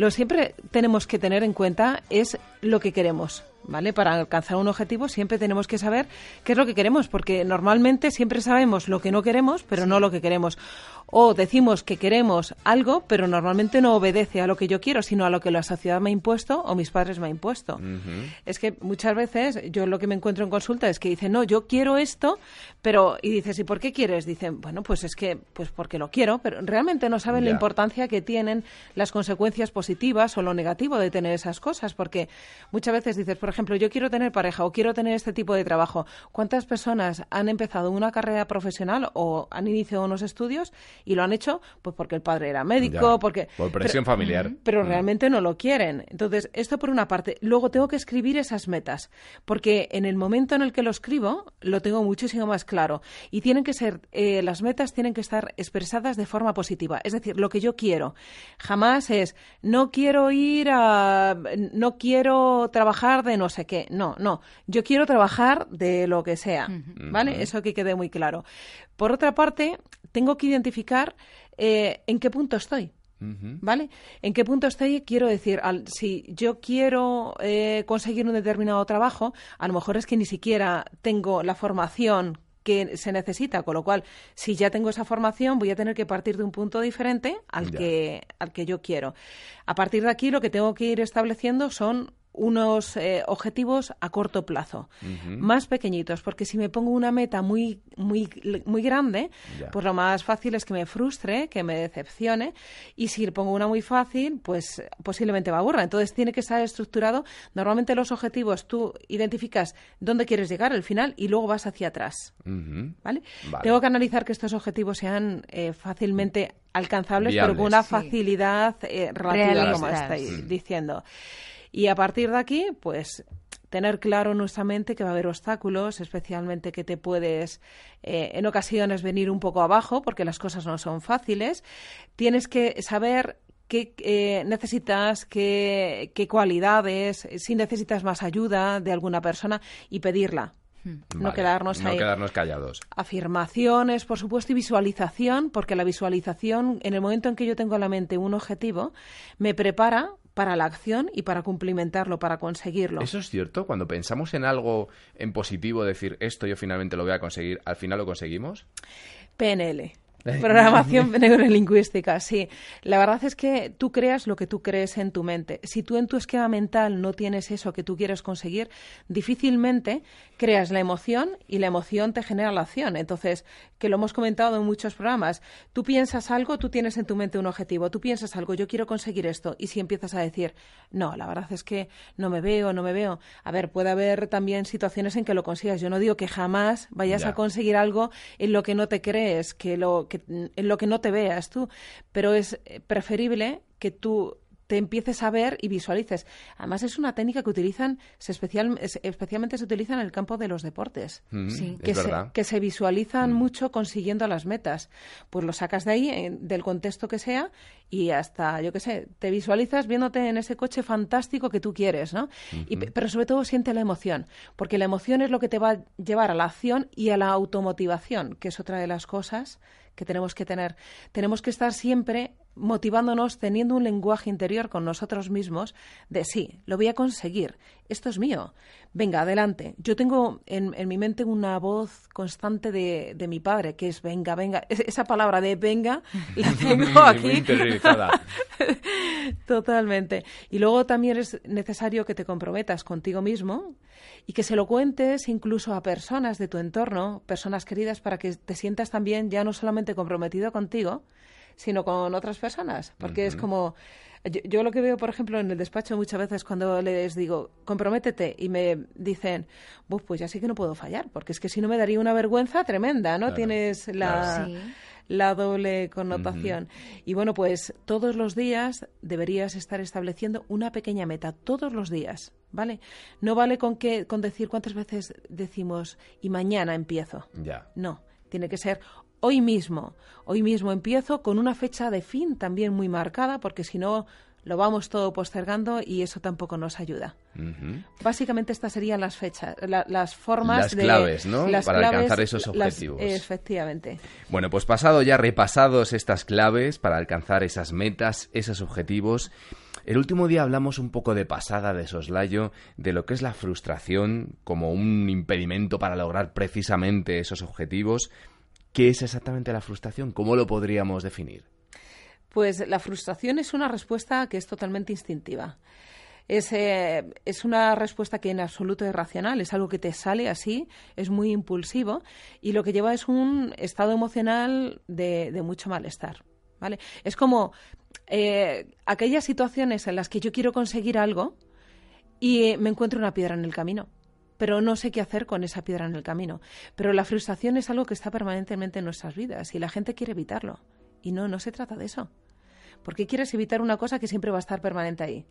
Lo siempre tenemos que tener en cuenta es lo que queremos. ¿Vale? Para alcanzar un objetivo siempre tenemos que saber qué es lo que queremos, porque normalmente siempre sabemos lo que no queremos, pero no lo que queremos o decimos que queremos algo, pero normalmente no obedece a lo que yo quiero, sino a lo que la sociedad me ha impuesto o mis padres me han impuesto. Es que muchas veces yo lo que me encuentro en consulta es que dicen, no, yo quiero esto, pero, y dices, ¿y por qué quieres? Dicen, bueno, pues es que, pues porque lo quiero, pero realmente no saben la importancia que tienen las consecuencias positivas o lo negativo de tener esas cosas, porque muchas veces dices, por ejemplo, yo quiero tener pareja o quiero tener este tipo de trabajo. ¿Cuántas personas han empezado una carrera profesional o han iniciado unos estudios y lo han hecho pues porque el padre era médico, porque... Por presión familiar. Pero mm. realmente no lo quieren. Entonces, esto por una parte. Luego tengo que escribir esas metas, porque en el momento en el que lo escribo, lo tengo muchísimo más claro. Y tienen que ser, eh, las metas tienen que estar expresadas de forma positiva. Es decir, lo que yo quiero. Jamás es, no quiero ir a... no quiero trabajar de no sé qué. No, no. Yo quiero trabajar de lo que sea. ¿Vale? Eso que quede muy claro. Por otra parte, tengo que identificar eh, en qué punto estoy. ¿Vale? ¿En qué punto estoy? Quiero decir, si yo quiero eh, conseguir un determinado trabajo, a lo mejor es que ni siquiera tengo la formación que se necesita, con lo cual, si ya tengo esa formación, voy a tener que partir de un punto diferente al, que, al que yo quiero. A partir de aquí, lo que tengo que ir estableciendo son unos eh, objetivos a corto plazo, más pequeñitos, porque si me pongo una meta muy muy muy grande, pues lo más fácil es que me frustre, que me decepcione, y si pongo una muy fácil, pues posiblemente me aburra. Entonces tiene que estar estructurado. Normalmente los objetivos tú identificas dónde quieres llegar al final y luego vas hacia atrás, ¿vale? Tengo que analizar que estos objetivos sean eh, fácilmente alcanzables, pero con una facilidad eh, relativa, como estáis diciendo. Y a partir de aquí, pues tener claro en nuestra mente que va a haber obstáculos, especialmente que te puedes eh, en ocasiones venir un poco abajo porque las cosas no son fáciles. Tienes que saber qué eh, necesitas, qué, qué cualidades, si necesitas más ayuda de alguna persona y pedirla. Hmm. no quedarnos no quedarnos callados. Afirmaciones, por supuesto, y visualización, porque la visualización, en el momento en que yo tengo en la mente un objetivo, me prepara para la acción y para cumplimentarlo, para conseguirlo. Eso es cierto, cuando pensamos en algo en positivo, decir esto yo finalmente lo voy a conseguir, al final lo conseguimos. PNL. Programación neurolingüística, sí. La verdad es que tú creas lo que tú crees en tu mente. Si tú en tu esquema mental no tienes eso que tú quieres conseguir, difícilmente creas la emoción y la emoción te genera la acción. Entonces, que lo hemos comentado en muchos programas, tú piensas algo, tú tienes en tu mente un objetivo, tú piensas algo, yo quiero conseguir esto, y si empiezas a decir, no, la verdad es que no me veo, no me veo. A ver, puede haber también situaciones en que lo consigas. Yo no digo que jamás vayas a conseguir algo en lo que no te crees, que lo en lo que no te veas tú, pero es eh, preferible que tú te empieces a ver y visualices. Además, es una técnica que utilizan, especial, especialmente se utiliza en el campo de los deportes, mm, que, se, que, se, visualizan mm. mucho consiguiendo las metas. Pues lo sacas de ahí, del contexto que sea, y hasta, yo qué sé, te visualizas viéndote en ese coche fantástico que tú quieres, ¿no? y, pero sobre todo siente la emoción, porque la emoción es lo que te va a llevar a la acción y a la automotivación, que es otra de las cosas que tenemos que tener. Tenemos que estar siempre motivándonos, teniendo un lenguaje interior con nosotros mismos de sí, lo voy a conseguir, esto es mío, venga, adelante. Yo tengo en, mi mente una voz constante de, de, mi padre, que es venga, venga. esa palabra de venga la tengo aquí. Totalmente. Y luego también es necesario que te comprometas contigo mismo y que se lo cuentes incluso a personas de tu entorno, personas queridas, para que te sientas también ya no solamente comprometido contigo, sino con otras personas, porque es como... Yo, lo que veo, por ejemplo, en el despacho muchas veces cuando les digo, comprométete, y me dicen, pues ya sé que no puedo fallar, porque es que si no me daría una vergüenza tremenda, ¿no? Tienes la, la doble connotación. Y bueno, pues todos los días deberías estar estableciendo una pequeña meta, todos los días, ¿vale? No vale con, que, con decir cuántas veces decimos, y mañana empiezo. Ya. No, tiene que ser hoy mismo. Hoy mismo empiezo con una fecha de fin también muy marcada, porque si no, lo vamos todo postergando y eso tampoco nos ayuda. Básicamente estas serían las fechas, las formas las claves, ¿no? Para alcanzar esos objetivos. efectivamente. Bueno, pues pasado ya repasados estas claves para alcanzar esas metas, esos objetivos. El último día hablamos un poco de pasada, de soslayo, de lo que es la frustración como un impedimento para lograr precisamente esos objetivos. ¿Qué es exactamente la frustración? ¿Cómo lo podríamos definir? Pues la frustración es una respuesta que es totalmente instintiva. Es, eh, es, una respuesta que en absoluto es racional, es algo que te sale así, es muy impulsivo y lo que lleva es un estado emocional de, mucho malestar. ¿vale? Es como eh, aquellas situaciones en las que yo quiero conseguir algo y me encuentro una piedra en el camino pero no sé qué hacer con esa piedra en el camino. Pero la frustración es algo que está permanentemente en nuestras vidas y la gente quiere evitarlo. Y no, no se trata de eso. ¿Por qué quieres evitar una cosa que siempre va a estar permanente ahí?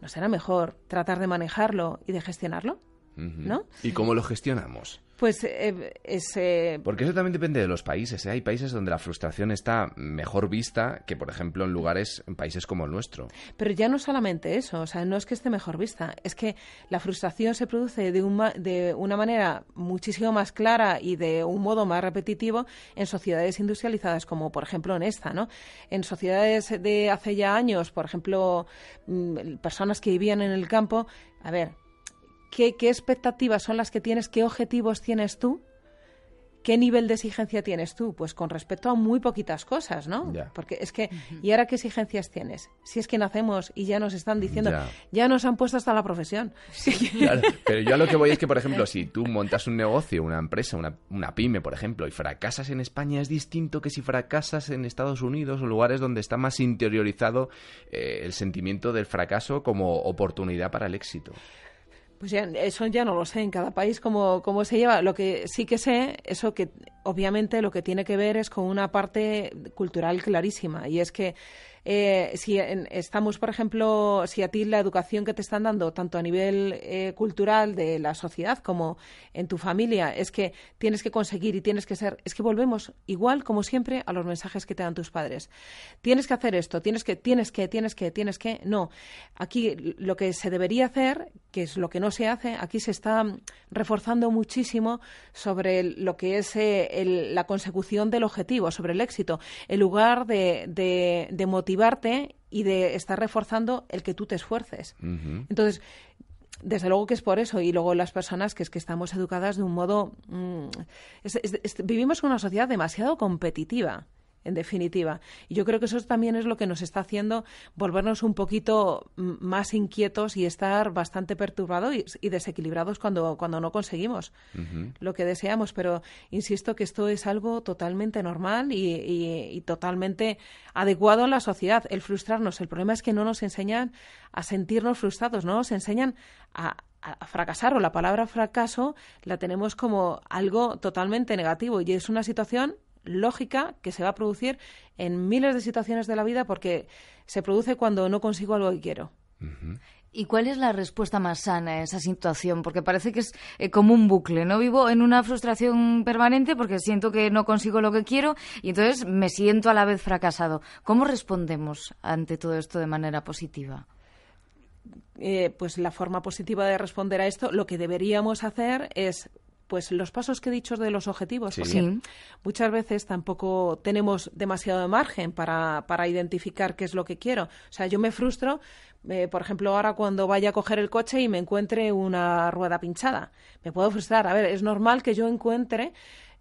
¿No será mejor tratar de manejarlo y de gestionarlo? ¿No? ¿Y cómo lo gestionamos? Pues eh, es... Eh, Porque eso también depende de los países. ¿eh? Hay países donde la frustración está mejor vista que, por ejemplo, en lugares, en países como el nuestro. Pero ya no solamente eso, o sea, no es que esté mejor vista, es que la frustración se produce de, de una manera muchísimo más clara y de un modo más repetitivo en sociedades industrializadas como, por ejemplo, en esta, ¿no? En sociedades de hace ya años, por ejemplo, mm, personas que vivían en el campo, a ver, qué, expectativas son las que tienes, qué objetivos tienes tú, qué nivel de exigencia tienes tú, pues con respecto a muy poquitas cosas, ¿no? Porque es que, ¿y ahora qué exigencias tienes? Si es que nacemos y ya nos están diciendo, ya, nos han puesto hasta la profesión. Claro, pero yo a lo que voy es que, por ejemplo, si tú montas un negocio, una empresa, una, pyme, por ejemplo, y fracasas en España, es distinto que si fracasas en Estados Unidos o lugares donde está más interiorizado eh, el sentimiento del fracaso como oportunidad para el éxito. Pues ya, eso ya no lo sé en cada país cómo, cómo se lleva. Lo que sí que sé, eso que obviamente lo que tiene que ver es con una parte cultural clarísima y es que eh, si estamos, por ejemplo, si a ti la educación que te están dando, tanto a nivel eh, cultural de la sociedad como en tu familia, es que tienes que conseguir y tienes que ser, es que volvemos igual como siempre a los mensajes que te dan tus padres. Tienes que hacer esto, tienes que, tienes que, tienes que, tienes que. No. Aquí lo que se debería hacer, que es lo que no se hace, aquí se está reforzando muchísimo sobre lo que es eh, la consecución del objetivo, sobre el éxito, en lugar de, de, de motivar y de estar reforzando el que tú te esfuerces. Entonces, desde luego que es por eso. Y luego las personas que es que estamos educadas de un modo... Mm, vivimos en una sociedad demasiado competitiva en definitiva. Y yo creo que eso también es lo que nos está haciendo volvernos un poquito más inquietos y estar bastante perturbados y, desequilibrados cuando, cuando no conseguimos lo que deseamos. Pero insisto que esto es algo totalmente normal y, totalmente adecuado a la sociedad, el frustrarnos. El problema es que no nos enseñan a sentirnos frustrados, no nos enseñan a, a fracasar o la palabra fracaso la tenemos como algo totalmente negativo y es una situación lógica que se va a producir en miles de situaciones de la vida porque se produce cuando no consigo algo que quiero. ¿Y cuál es la respuesta más sana a esa situación? Porque parece que es eh, como un bucle, ¿no? Vivo en una frustración permanente porque siento que no consigo lo que quiero y entonces me siento a la vez fracasado. ¿Cómo respondemos ante todo esto de manera positiva? Eh, pues la forma positiva de responder a esto, lo que deberíamos hacer es pues los pasos que he dicho de los objetivos, porque muchas veces tampoco tenemos demasiado margen para, para identificar qué es lo que quiero. O sea, yo me frustro, eh, por ejemplo, ahora cuando vaya a coger el coche y me encuentre una rueda pinchada. Me puedo frustrar. A ver, es normal que yo encuentre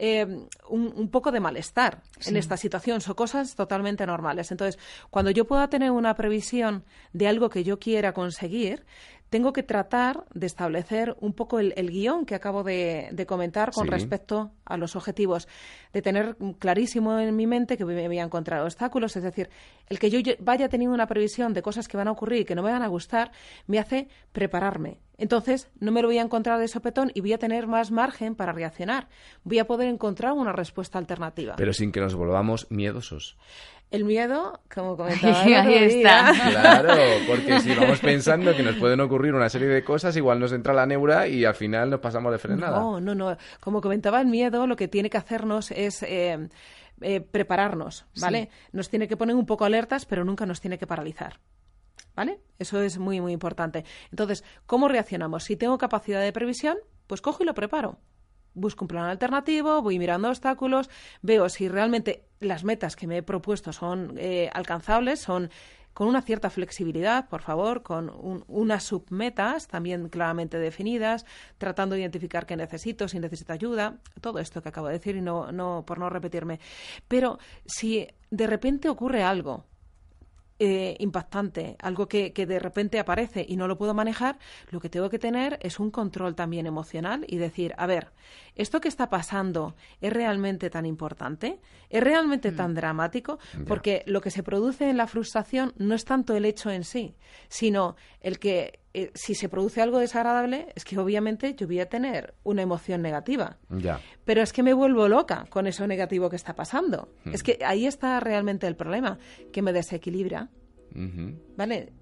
eh, un, poco de malestar en esta situación. Son cosas totalmente normales. Entonces, cuando yo pueda tener una previsión de algo que yo quiera conseguir, tengo que tratar de establecer un poco el, guion que acabo de, comentar con respecto a los objetivos, de tener clarísimo en mi mente que me voy a encontrar obstáculos, es decir, el que yo vaya teniendo una previsión de cosas que van a ocurrir y que no me van a gustar, me hace prepararme. Entonces, no me lo voy a encontrar de sopetón y voy a tener más margen para reaccionar. Voy a poder encontrar una respuesta alternativa. Pero sin que nos volvamos miedosos. El miedo, como comentaba, ahí está. Claro, porque si vamos pensando que nos pueden ocurrir una serie de cosas, igual nos entra la neura y al final nos pasamos de frenada. No, no, no. Como comentaba, el miedo lo que tiene que hacernos es eh, eh, prepararnos, ¿vale? Nos tiene que poner un poco alertas, pero nunca nos tiene que paralizar. ¿Vale? Eso es muy, muy importante. Entonces, ¿cómo reaccionamos? Si tengo capacidad de previsión, pues cojo y lo preparo. Busco un plan alternativo, voy mirando obstáculos, veo si realmente las metas que me he propuesto son eh, alcanzables, son con una cierta flexibilidad, por favor, con unas submetas también claramente definidas, tratando de identificar qué necesito, si necesito ayuda, todo esto que acabo de decir y no, no por no repetirme. Pero si de repente ocurre algo, eh, impactante, algo que, que, de repente aparece y no lo puedo manejar, lo que tengo que tener es un control también emocional y decir, a ver, ¿esto que está pasando es realmente tan importante? ¿Es realmente tan mm. dramático? Porque lo que se produce en la frustración no es tanto el hecho en sí, sino el que eh, si se produce algo desagradable, es que obviamente yo voy a tener una emoción negativa. Pero es que me vuelvo loca con eso negativo que está pasando. Hmm. Es que ahí está realmente el problema, que me desequilibra. ¿Vale?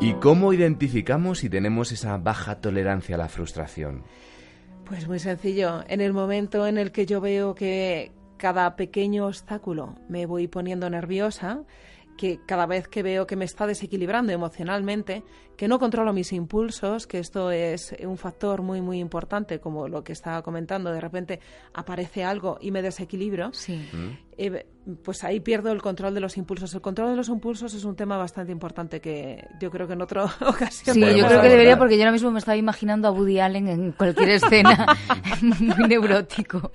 ¿Y cómo identificamos si tenemos esa baja tolerancia a la frustración? Pues muy sencillo. En el momento en el que yo veo que cada pequeño obstáculo me voy poniendo nerviosa, que cada vez que veo que me está desequilibrando emocionalmente, que no controlo mis impulsos, que esto es un factor muy muy importante, como lo que estaba comentando, de repente aparece algo y me desequilibro, sí. Eh, pues ahí pierdo el control de los impulsos. El control de los impulsos es un tema bastante importante que yo creo que en otra ocasión. Sí, yo creo que debería, porque yo ahora mismo me estaba imaginando a Woody Allen en cualquier escena, muy neurótico.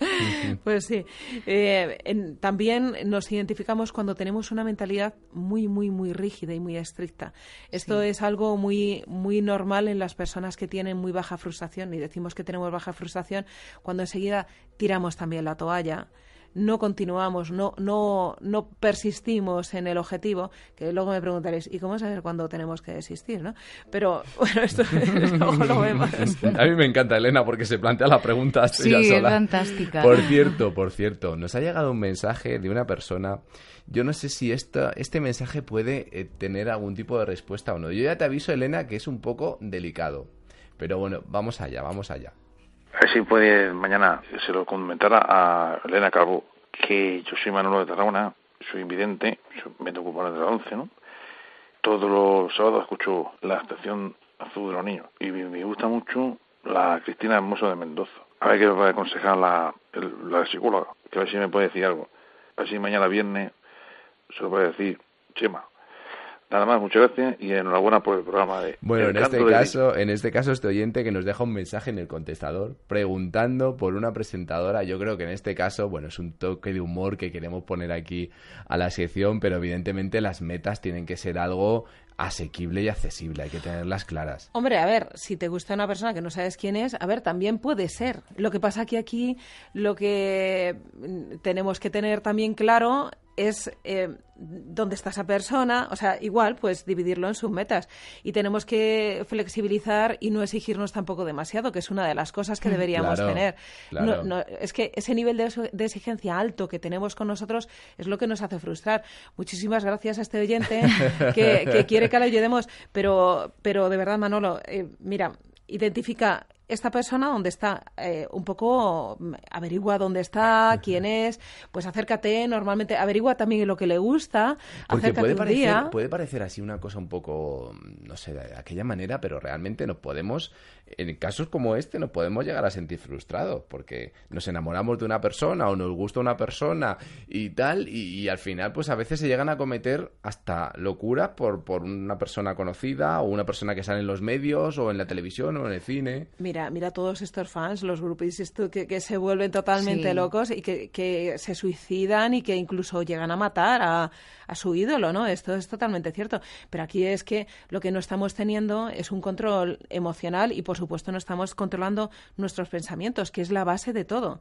Pues sí. Eh, también nos identificamos cuando tenemos una mentalidad muy, muy, muy rígida y muy estricta. Esto es algo muy, muy normal en las personas que tienen muy baja frustración, y decimos que tenemos baja frustración cuando enseguida tiramos también la toalla no continuamos, no, no, no persistimos en el objetivo, que luego me preguntaréis, ¿y cómo saber cuándo tenemos que desistir? ¿no? Pero bueno, esto luego lo vemos. A mí me encanta, Elena, porque se plantea la pregunta sí, es fantástica. Por cierto, por cierto, nos ha llegado un mensaje de una persona yo no sé si esta, este mensaje puede eh, tener algún tipo de respuesta o no. Yo ya te aviso, Elena, que es un poco delicado. Pero bueno, vamos allá, vamos allá. A ver si puede mañana se lo comentará a Elena Calvo, que yo soy Manolo de Tarragona, soy invidente, me tengo por de la 11, ¿no? Todos los sábados escucho la estación azul de los niños y me, gusta mucho la Cristina Hermoso de Mendoza. A ver qué me puede aconsejar la, la psicóloga, que a ver si me puede decir algo. A ver si mañana viernes se lo puede decir, Chema, Nada más, muchas gracias y enhorabuena por el programa de. Bueno, en este caso, en este caso este oyente que nos deja un mensaje en el contestador preguntando por una presentadora. Yo creo que en este caso, bueno, es un toque de humor que queremos poner aquí a la sección, pero evidentemente las metas tienen que ser algo asequible y accesible, hay que tenerlas claras. Hombre, a ver, si te gusta una persona que no sabes quién es, a ver, también puede ser. Lo que pasa que aquí lo que tenemos que tener también claro es eh, dónde está esa persona, o sea, igual, pues dividirlo en sus metas. Y tenemos que flexibilizar y no exigirnos tampoco demasiado, que es una de las cosas que mm, deberíamos tener. es que ese nivel de, exigencia alto que tenemos con nosotros es lo que nos hace frustrar. Muchísimas gracias a este oyente que, quiere que le ayudemos, pero, pero de verdad, Manolo, eh, mira, identifica esta persona dónde está, eh, un poco mm, averigua dónde está, quién es, pues acércate, normalmente averigua también lo que le gusta, Porque puede parecer, puede parecer así una cosa un poco, no sé, de aquella manera, pero realmente nos podemos, en casos como este, nos podemos llegar a sentir frustrados, porque nos enamoramos de una persona o nos gusta una persona y tal, y, al final, pues a veces se llegan a cometer hasta locuras por, por una persona conocida o una persona que sale en los medios o en la televisión o en el cine. Mira, mira, todos estos fans, los grupos esto, que, que se vuelven totalmente locos y que, que, se suicidan y que incluso llegan a matar a, a su ídolo, ¿no? Esto es totalmente cierto. Pero aquí es que lo que no estamos teniendo es un control emocional y, por supuesto, no estamos controlando nuestros pensamientos, que es la base de todo.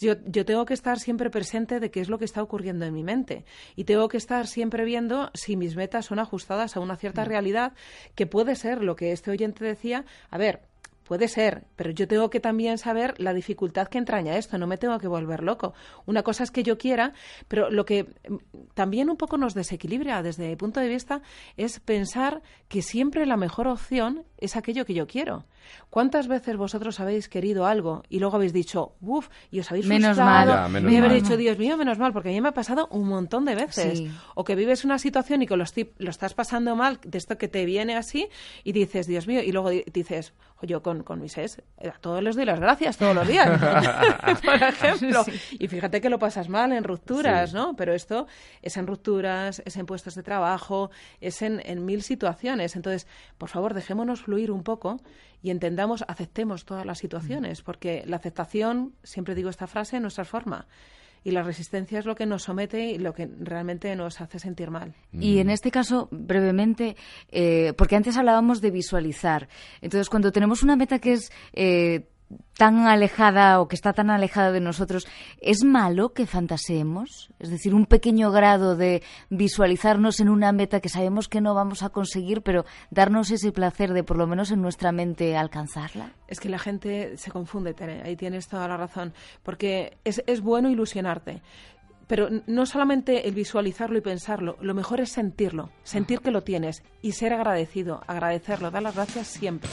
Yo, yo tengo que estar siempre presente de qué es lo que está ocurriendo en mi mente y tengo que estar siempre viendo si mis metas son ajustadas a una cierta mm. realidad que puede ser lo que este oyente decía. A ver, Puede ser, pero yo tengo que también saber la dificultad que entraña esto, no me tengo que volver loco. Una cosa es que yo quiera, pero lo que mm, también un poco nos desequilibra desde mi punto de vista es pensar que siempre la mejor opción es aquello que yo quiero. ¿Cuántas veces vosotros habéis querido algo y luego habéis dicho, uff, y os habéis menos frustrado, mal. y habéis dicho, Dios mío, menos mal, porque a mí me ha pasado un montón de veces. O que vives una situación y que lo, lo estás pasando mal, de esto que te viene así, y dices, Dios mío, y luego dices, yo con, con mis ex, eh, a todos les doy las gracias todos los días, por ejemplo. Y fíjate que lo pasas mal en rupturas, ¿no? Pero esto es en rupturas, es en puestos de trabajo, es en, en mil situaciones. Entonces, por favor, dejémonos fluir un poco y entendamos, aceptemos todas las situaciones, porque la aceptación, siempre digo esta frase, es nuestra forma y la resistencia es lo que nos somete y lo que realmente nos hace sentir mal. Y en este caso, brevemente, eh, porque antes hablábamos de visualizar. Entonces, cuando tenemos una meta que es eh, tan alejada o que está tan alejada de nosotros, ¿es malo que fantaseemos? Es decir, un pequeño grado de visualizarnos en una meta que sabemos que no vamos a conseguir, pero darnos ese placer de por lo menos en nuestra mente alcanzarla. Es que la gente se confunde, Tere, ahí tienes toda la razón, porque es, es bueno ilusionarte. Pero no solamente el visualizarlo y pensarlo, lo mejor es sentirlo, sentir que lo tienes y ser agradecido, agradecerlo, dar las gracias siempre.